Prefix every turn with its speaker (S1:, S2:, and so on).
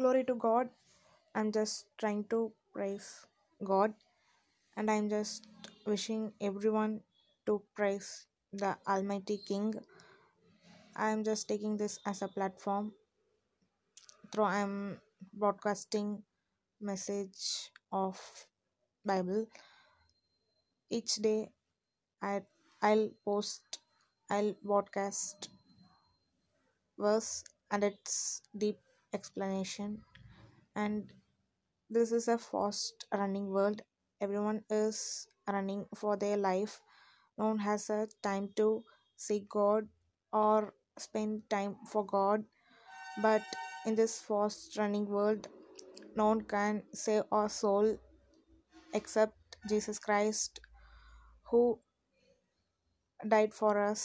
S1: glory to God. I'm just trying to praise God and I'm just wishing everyone to praise the Almighty King. I'm just taking this as a platform through I'm broadcasting message of Bible each day. I I'll post I'll broadcast verse and its deep explanation. And this is a fast running world. Everyone is running for their life. No one has a time to seek god or spend time for god. But in this fast running world no one can save our soul except jesus christ who died for us